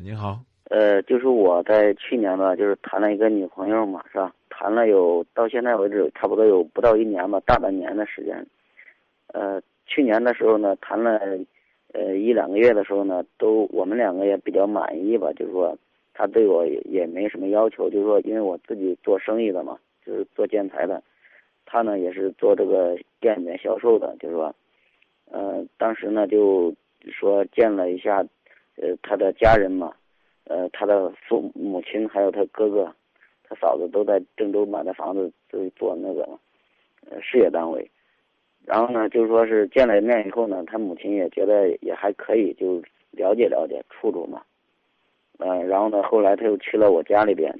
你好，呃，就是我在去年吧，就是谈了一个女朋友嘛，是吧？谈了有到现在为止，差不多有不到一年吧，大半年的时间。呃，去年的时候呢，谈了呃一两个月的时候呢，都我们两个也比较满意吧，就是说他对我也也没什么要求，就是说因为我自己做生意的嘛，就是做建材的，他呢也是做这个店里面销售的，就是说，呃，当时呢就说见了一下。呃，他的家人嘛，呃，他的父母亲还有他哥哥，他嫂子都在郑州买的房子，都做那个，呃，事业单位。然后呢，就是说是见了面以后呢，他母亲也觉得也还可以，就了解了解处处嘛。呃，然后呢，后来他又去了我家里边，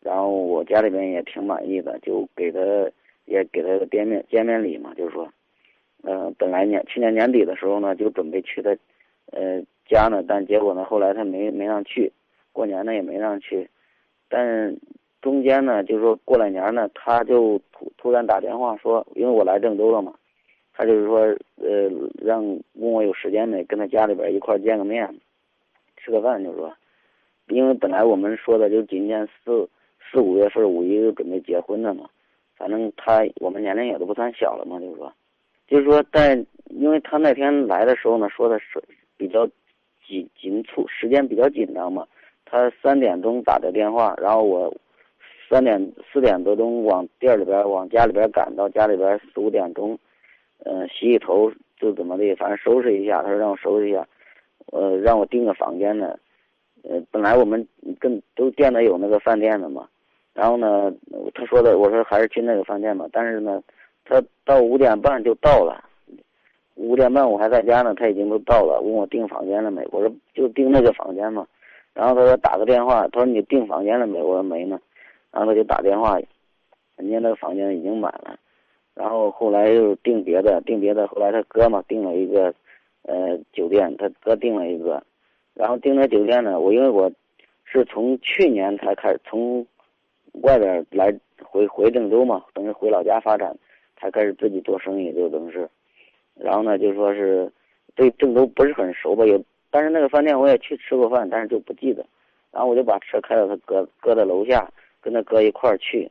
然后我家里边也挺满意的，就给他也给他个见面见面礼嘛，就是说，呃，本来年去年年底的时候呢，就准备去他，呃。家呢，但结果呢，后来他没没让去，过年呢也没让去，但中间呢，就是说过了年呢，他就突突然打电话说，因为我来郑州了嘛，他就是说，呃，让问我有时间没，跟他家里边一块见个面，吃个饭，就是说，因为本来我们说的就今年四四五月份五一就准备结婚的嘛，反正他我们年龄也都不算小了嘛，就是说，就是说在，因为他那天来的时候呢，说的是比较。紧紧促时间比较紧张嘛，他三点钟打的电话，然后我三点四点多钟往店里边往家里边赶到家里边四五点钟，嗯，洗洗头就怎么的，反正收拾一下，他说让我收拾一下，呃，让我订个房间呢，呃，本来我们跟都店里有那个饭店的嘛，然后呢，他说的我说还是去那个饭店吧，但是呢，他到五点半就到了。五点半我还在家呢，他已经都到了，问我订房间了没？我说就订那个房间嘛。然后他说打个电话，他说你订房间了没？我说没呢。然后他就打电话，人家那个房间已经满了。然后后来又订别的，订别的。后来他哥嘛订了一个，呃，酒店，他哥订了一个。然后订那酒店呢，我因为我是从去年才开始从外边来回回郑州嘛，等于回老家发展，才开始自己做生意，就等于是。然后呢，就说是对郑州不是很熟吧，也，但是那个饭店我也去吃过饭，但是就不记得。然后我就把车开到他哥哥的楼下，跟他哥一块儿去。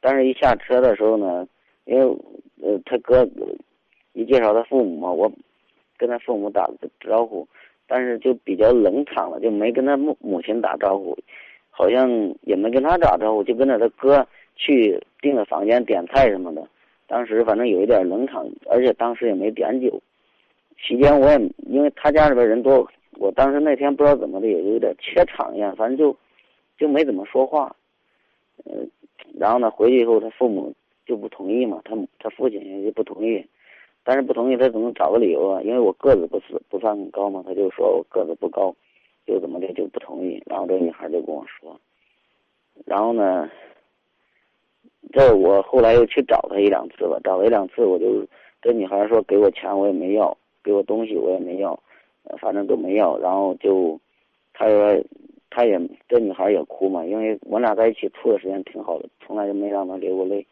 但是一下车的时候呢，因为呃他哥一介绍他父母嘛，我跟他父母打了招呼，但是就比较冷场了，就没跟他母母亲打招呼，好像也没跟他打招呼，就跟着他哥去订了房间点菜什么的。当时反正有一点冷场，而且当时也没点酒。期间我也因为他家里边人多，我当时那天不知道怎么的也有点怯场一样，反正就就没怎么说话。嗯，然后呢，回去以后他父母就不同意嘛，他他父亲也就不同意。但是不同意，他总能找个理由啊，因为我个子不是不算很高嘛，他就说我个子不高，就怎么的就不同意。然后这女孩就跟我说，然后呢。这我后来又去找他一两次吧，找了一两次，我就跟女孩说给我钱我也没要，给我东西我也没要，反正都没要。然后就，他说，他也这女孩也哭嘛，因为我俩在一起处的时间挺好的，从来就没让她流过泪。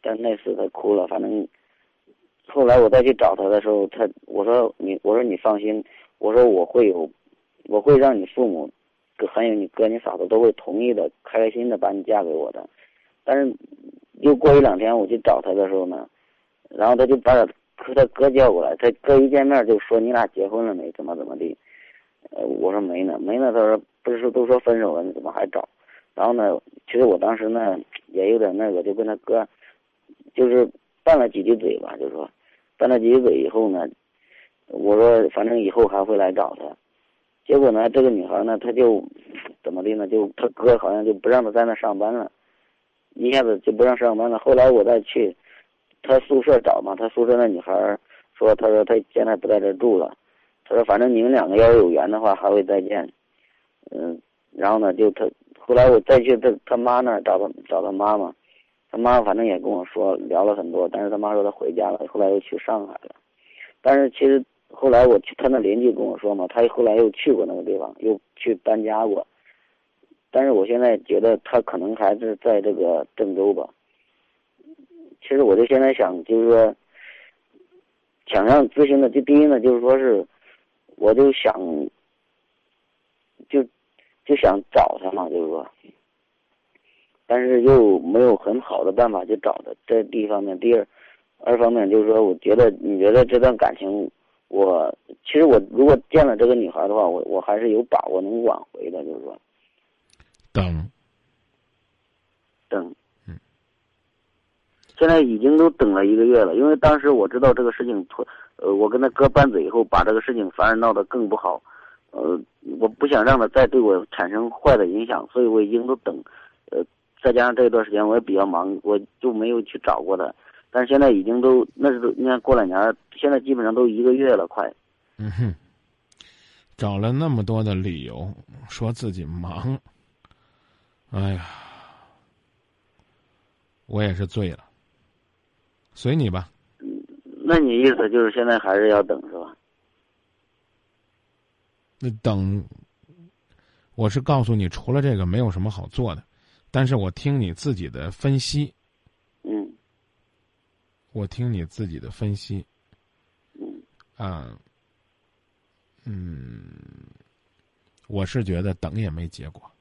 但那次她哭了，反正后来我再去找她的时候，她我说你我说你放心，我说我会有，我会让你父母，还有你哥你嫂子都会同意的，开开心心的把你嫁给我的。但是，又过一两天我去找他的时候呢，然后他就把他和他哥叫过来，他哥一见面就说你俩结婚了没？怎么怎么的？呃，我说没呢，没呢。他说不是说都说分手了，你怎么还找？然后呢，其实我当时呢也有点那个，就跟他哥就是拌了几句嘴吧，就说拌了几句嘴以后呢，我说反正以后还会来找他。结果呢，这个女孩呢，她就怎么的呢？就他哥好像就不让她在那上班了。一下子就不让上班了。后来我再去他宿舍找嘛，他宿舍那女孩说：“他说他现在不在这住了。他说反正你们两个要是有缘的话，还会再见。”嗯，然后呢，就他后来我再去他他妈那儿找他找他妈妈，他妈反正也跟我说聊了很多，但是他妈说他回家了，后来又去上海了。但是其实后来我去他那邻居跟我说嘛，他后来又去过那个地方，又去搬家过。但是我现在觉得他可能还是在这个郑州吧。其实我就现在想，就是说，想让咨询的，就第一呢，就是说是，我就想，就就想找他嘛，就是说，但是又没有很好的办法去找他。这第一方面，第二，二方面就是说，我觉得你觉得这段感情，我其实我如果见了这个女孩的话，我我还是有把握能挽回的，就是说，等，等，嗯，现在已经都等了一个月了，因为当时我知道这个事情拖，呃，我跟他哥拌嘴以后，把这个事情反而闹得更不好。呃，我不想让他再对我产生坏的影响，所以我已经都等，呃，再加上这一段时间我也比较忙，我就没有去找过他。但是现在已经都那是都你看过两年，现在基本上都一个月了，快。嗯哼，找了那么多的理由说自己忙，哎呀，我也是醉了。随你吧。那你意思就是现在还是要等是吧？那等，我是告诉你，除了这个没有什么好做的，但是我听你自己的分析，嗯，我听你自己的分析，嗯，啊，嗯，我是觉得等也没结果，等也没结果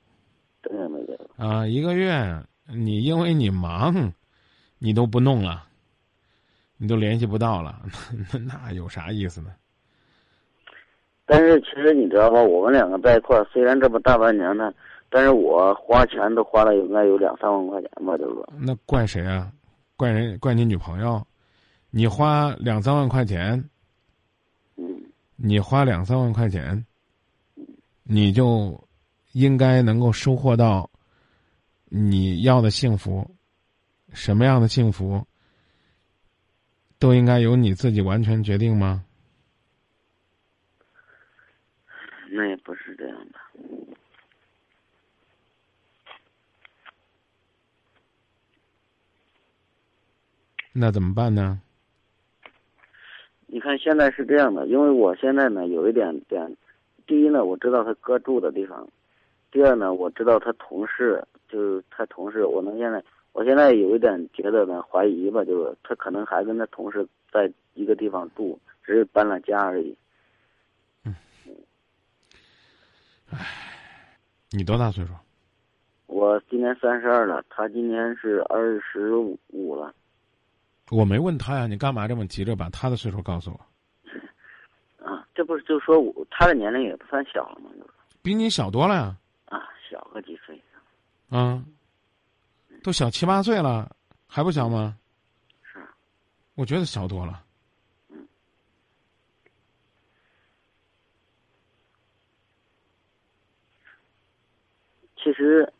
啊，一个月，你因为你忙，你都不弄了，你都联系不到了，那那有啥意思呢？但是其实你知道吧，我们两个在一块儿，虽然这么大半年呢，但是我花钱都花了应该有两三万块钱吧，就是说。那怪谁啊？怪人？怪你女朋友？你花两三万块钱，嗯，你花两三万块钱，你就应该能够收获到你要的幸福，什么样的幸福都应该由你自己完全决定吗？那也不是这样的。那怎么办呢？你看现在是这样的，因为我现在呢有一点点，第一呢我知道他哥住的地方，第二呢我知道他同事，就是他同事，我能现在我现在有一点觉得呢怀疑吧，就是他可能还跟他同事在一个地方住，只是搬了家而已。嗯唉，你多大岁数？我今年三十二了，他今年是二十五了。我没问他呀，你干嘛这么急着把他的岁数告诉我？啊，这不是就说我他的年龄也不算小了吗？比你小多了呀。啊，都小七八岁了，还不小吗？是。我觉得小多了。嗯其实，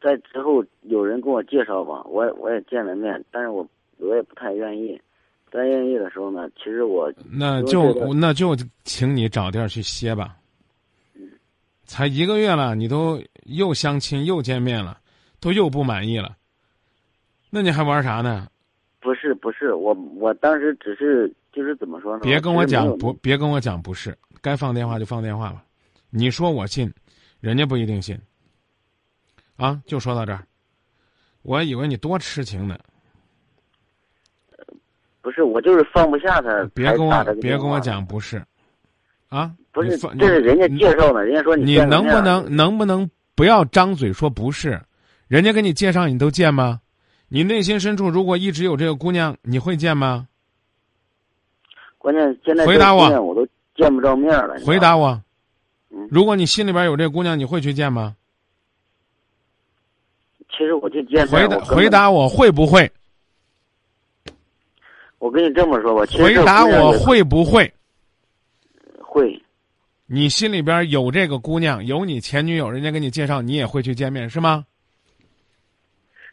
在之后有人跟我介绍吧，我我也见了面，但是我我也不太愿意。不太愿意的时候呢，其实我那就那就请你找地儿去歇吧。才一个月了，你都又相亲又见面了，都又不满意了，那你还玩啥呢？不是不是，我我当时只是就是怎么说呢？别跟我讲不，别跟我讲不是，该放电话就放电话吧。你说我信，人家不一定信。啊，就说到这儿，我以为你多痴情呢。不是，我就是放不下他。别跟我别跟我讲不是，啊，不是，这是人家介绍的，人家说你能不能能不能不要张嘴说不是？人家给你介绍，你都见吗？你内心深处如果一直有这个姑娘，你会见吗？关键现在回答我，我都见不着面了。回答我，嗯，如果你心里边有这姑娘，你会去见吗？其实我就见回答回答我会不会？我跟你这么说吧，回答我会不会？会。你心里边有这个姑娘，有你前女友，人家给你介绍，你也会去见面是吗？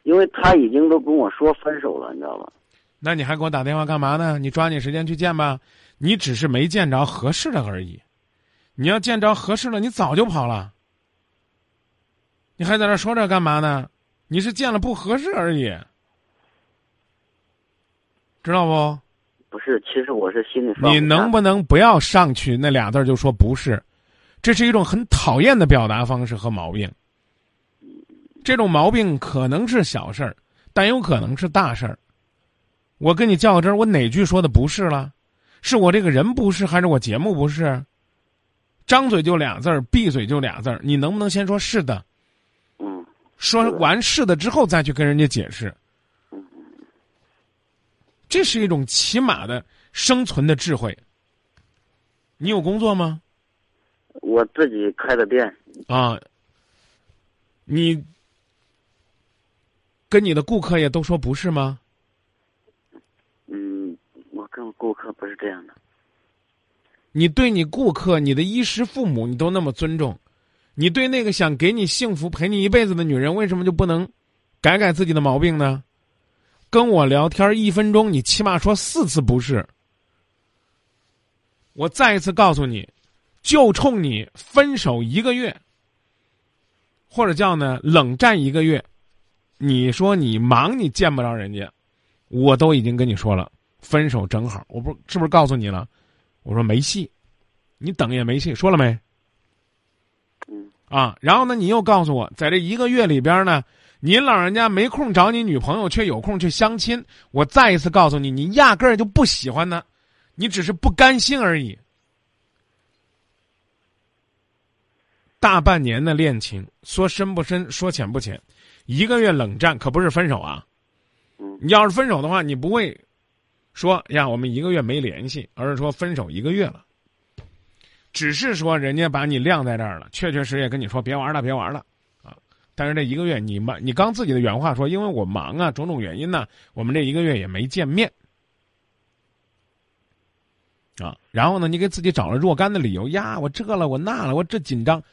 因为他已经都跟我说分手了，你知道吧？那你还给我打电话干嘛呢？你抓紧时间去见吧。你只是没见着合适的而已。你要见着合适的，你早就跑了。你还在这说这干嘛呢？你是见了不合适而已，知道不？不是，其实我是心里。你能不能不要上去那俩字就说不是？这是一种很讨厌的表达方式和毛病。这种毛病可能是小事儿，但有可能是大事儿。我跟你较个真儿，我哪句说的不是了？是我这个人不是，还是我节目不是？张嘴就俩字儿，闭嘴就俩字儿，你能不能先说是的？嗯说完是的之后再去跟人家解释，嗯这是一种起码的生存的智慧。你有工作吗？我自己开的店，啊，你跟你的顾客也都说不是吗？嗯，我跟顾客不是这样的。你对你顾客、你的衣食父母，你都那么尊重，你对那个想给你幸福、陪你一辈子的女人，为什么就不能改改自己的毛病呢？跟我聊天一分钟，你起码说四次不是。我再一次告诉你，就冲你分手一个月，或者叫呢冷战一个月，你说你忙，你见不着人家，我都已经跟你说了，分手正好，我不是不是告诉你了？我说没戏，你等也没戏，说了没？嗯啊，然后呢，你又告诉我，在这一个月里边呢，您老人家没空找你女朋友，却有空去相亲。我再一次告诉你，你压根儿就不喜欢他，你只是不甘心而已。大半年的恋情，说深不深，说浅不浅，一个月冷战可不是分手啊。嗯你要是分手的话，你不会说呀我们一个月没联系，而是说分手一个月了。只是说人家把你晾在这儿了，确确实实也跟你说别玩了，别玩了啊。但是这一个月你忙，你刚自己的原话说，因为我忙啊，种种原因呢，我们这一个月也没见面啊。然后呢，你给自己找了若干的理由呀，我这了，我那了，我这紧张。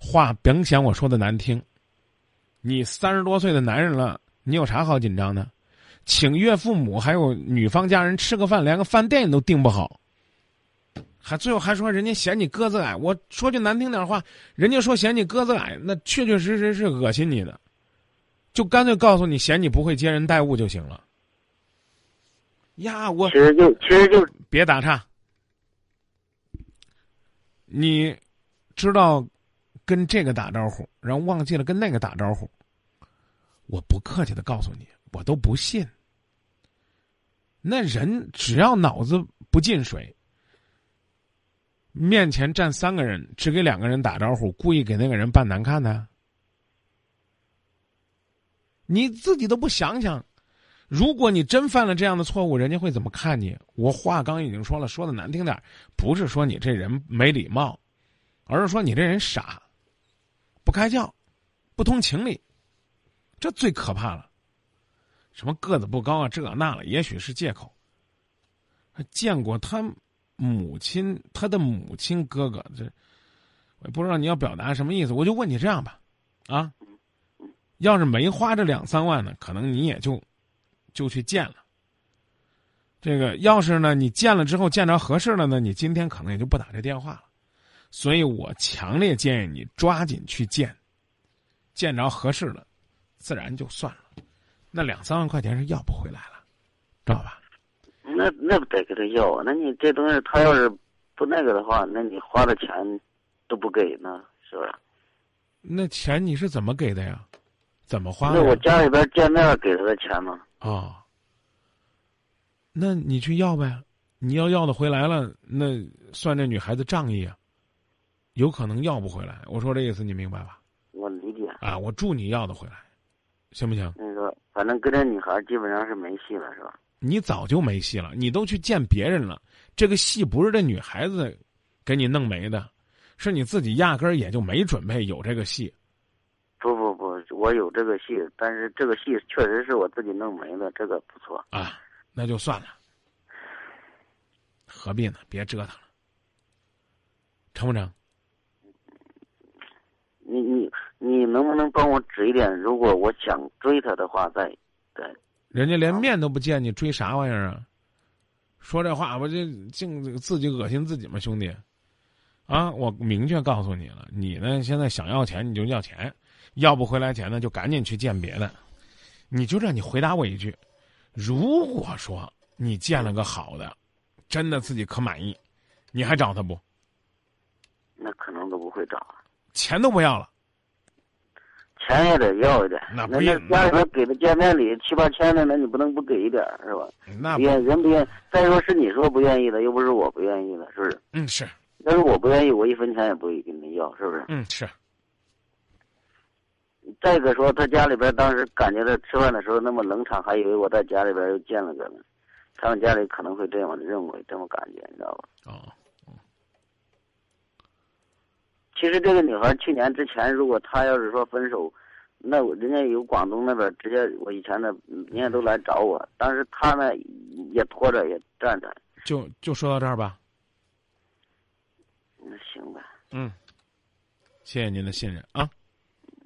话甭想我说的难听，你三十多岁的男人了，你有啥好紧张的？请岳父母还有女方家人吃个饭，连个饭店你都订不好，还最后还说人家嫌你个子矮。我说句难听点话，人家说嫌你个子矮，那确确实实是恶心你的，就干脆告诉你嫌你不会接人待物就行了。呀，我其实就其实就别打岔，你知道跟这个打招呼，然后忘记了跟那个打招呼。我不客气的告诉你，我都不信。那人只要脑子不进水，面前站三个人，只给两个人打招呼，故意给那个人扮难看的，你自己都不想想，如果你真犯了这样的错误，人家会怎么看你？我话刚已经说了，说的难听点不是说你这人没礼貌，而是说你这人傻，不开窍，不通情理，这最可怕了。什么个子不高啊，这那了，也许是借口。见过他们母亲，他的母亲哥哥，这我也不知道你要表达什么意思。我就问你这样吧，啊，要是没花这两三万呢，可能你也就就去见了。这个要是呢，你见了之后见着合适了呢，你今天可能也就不打这电话了。所以我强烈建议你抓紧去见，见着合适了，自然就算了。那两三万块钱是要不回来了，知道吧？那那不得给他要啊？那你这东西他要是不那个的话，那你花的钱都不给呢，是不是？那钱你是怎么给的呀？怎么花的？那我家里边见面给他的钱吗？啊、那你去要呗。你要要的回来了，那算这女孩子仗义啊，有可能要不回来。我说这意思你明白吧？我理解。啊，我祝你要的回来，行不行？那个，反正跟这女孩基本上是没戏了，是吧？你早就没戏了，你都去见别人了。这个戏不是这女孩子给你弄没的，是你自己压根儿也就没准备有这个戏。不不不，我有这个戏，但是这个戏确实是我自己弄没的，这个不错。啊，那就算了，何必呢？别折腾了，成不成？你你你能不能帮我指一点？如果我想追她的话，再再人家连面都不见你，追啥玩意儿啊？说这话不就净自己恶心自己吗，兄弟？啊，我明确告诉你了，你呢现在想要钱你就要钱，要不回来钱呢就赶紧去见别的。你就这，你回答我一句：如果说你见了个好的，真的自己可满意，你还找他不？那可能都不会找。钱都不要了，钱也得要一点。那那那不也家里边给的见面礼七八千的，那你不能不给一点是吧？那不不愿人不愿，再说是你说不愿意的，又不是我不愿意的，是不是？嗯是，要是我不愿意，我一分钱也不会跟你要，是不是？嗯，是。再一个说，他家里边当时感觉他吃饭的时候那么冷场，还以为我在家里边又见了个呢。他们家里可能会这样认为，这么感觉，你知道吧？哦。其实这个女孩去年之前，如果她要是说分手，那人家有广东那边直接，我以前的人家都来找我，但是她呢也拖着也站着。就就说到这儿吧。那行吧。嗯，谢谢您的信任啊。